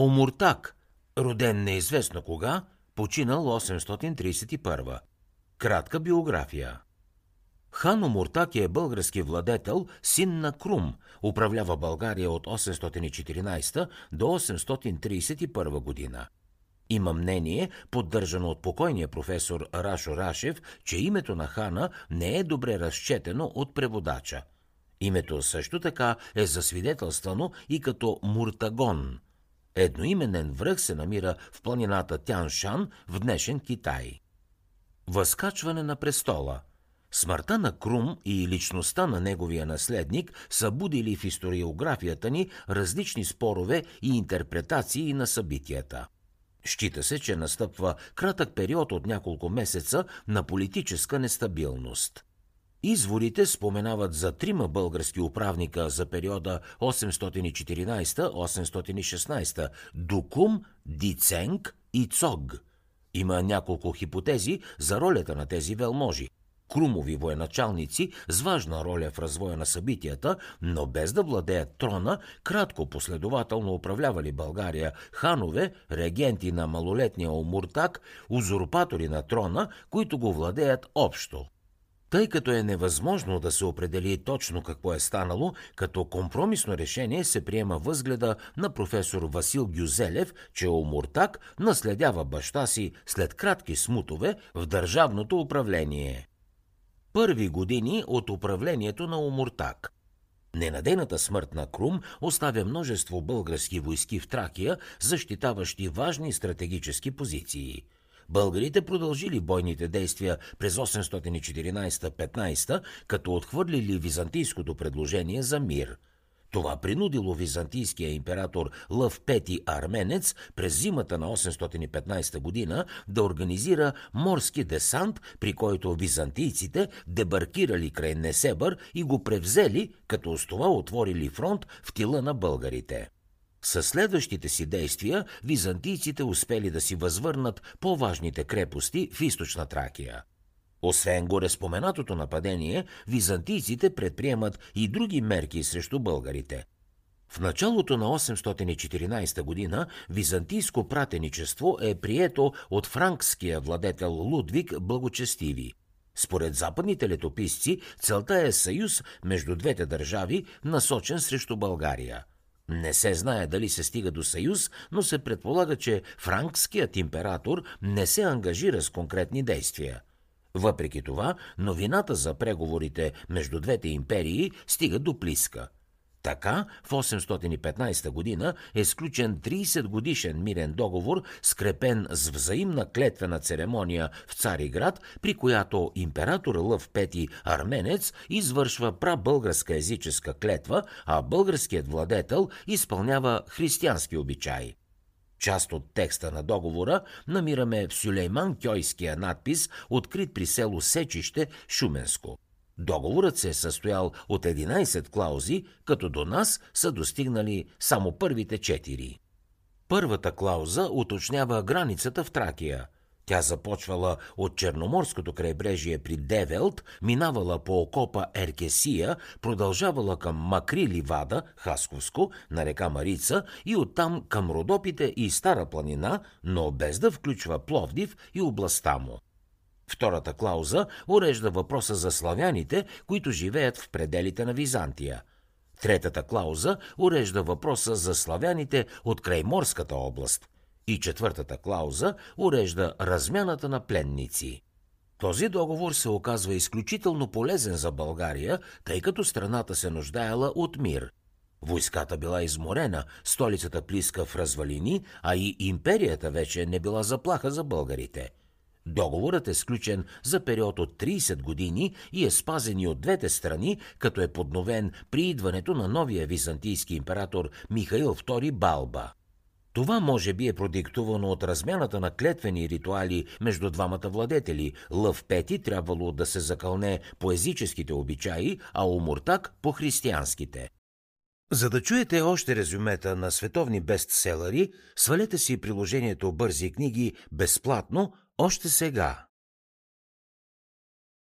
Омуртак, роден неизвестно кога, починал 831. Кратка биография. Хан Омуртак е български владетел, син на Крум, управлява България от 814 до 831 година. Има мнение, поддържано от покойния професор Рашо Рашев, че името на хана не е добре разчетено от преводача. Името също така е засвидетелствано и като Муртагон. Едноименен връх се намира в планината Тяншан в днешен Китай. Възкачване на престола – Смъртта на Крум и личността на неговия наследник са будили в историографията ни различни спорове и интерпретации на събитията. Счита се, че настъпва кратък период от няколко месеца на политическа нестабилност. Изворите споменават за трима български управника за периода 814-816 – Дукум, Диценг и Цог. Има няколко хипотези за ролята на тези велможи – крумови военачалници с важна роля в развоя на събитията, но без да владеят трона, кратко последователно управлявали България ханове, регенти на малолетния Омуртак, узурпатори на трона, които го владеят общо. Тъй като е невъзможно да се определи точно какво е станало, като компромисно решение се приема възгледа на професор Васил Гюзелев, че Омуртак наследява баща си след кратки смутове в държавното управление първи години от управлението на Омуртак. Ненадейната смърт на Крум оставя множество български войски в Тракия, защитаващи важни стратегически позиции. Българите продължили бойните действия през 814-15, като отхвърлили византийското предложение за мир – това принудило византийския император Лъв Пети Арменец през зимата на 815 година да организира морски десант, при който византийците дебаркирали край Несебър и го превзели, като с това отворили фронт в тила на българите. Със следващите си действия византийците успели да си възвърнат по-важните крепости в източна Тракия. Освен горе споменатото нападение, византийците предприемат и други мерки срещу българите. В началото на 814 година византийско пратеничество е прието от франкския владетел Лудвиг Благочестиви. Според западните летописци, целта е съюз между двете държави, насочен срещу България. Не се знае дали се стига до съюз, но се предполага, че франкският император не се ангажира с конкретни действия – въпреки това, новината за преговорите между двете империи стига до Плиска. Така, в 815 година е сключен 30 годишен мирен договор, скрепен с взаимна клетвена церемония в Цариград, при която император Лъв Пети Арменец извършва прабългарска езическа клетва, а българският владетел изпълнява християнски обичаи. Част от текста на договора намираме в Сюлейман Кьойския надпис, открит при село Сечище, Шуменско. Договорът се е състоял от 11 клаузи, като до нас са достигнали само първите четири. Първата клауза уточнява границата в Тракия – тя започвала от Черноморското крайбрежие при Девелт, минавала по окопа Еркесия, продължавала към Макри Ливада, Хасковско, на река Марица и оттам към Родопите и Стара планина, но без да включва Пловдив и областта му. Втората клауза урежда въпроса за славяните, които живеят в пределите на Византия. Третата клауза урежда въпроса за славяните от крайморската област – и четвъртата клауза урежда размяната на пленници. Този договор се оказва изключително полезен за България, тъй като страната се нуждаела от мир. Войската била изморена, столицата плиска в развалини, а и империята вече не била заплаха за българите. Договорът е сключен за период от 30 години и е спазен и от двете страни, като е подновен при идването на новия византийски император Михаил II Балба. Това може би е продиктувано от размяната на клетвени ритуали между двамата владетели. Лъв Пети трябвало да се закълне по езическите обичаи, а Омуртак по християнските. За да чуете още резюмета на световни бестселери, свалете си приложението Бързи книги безплатно още сега.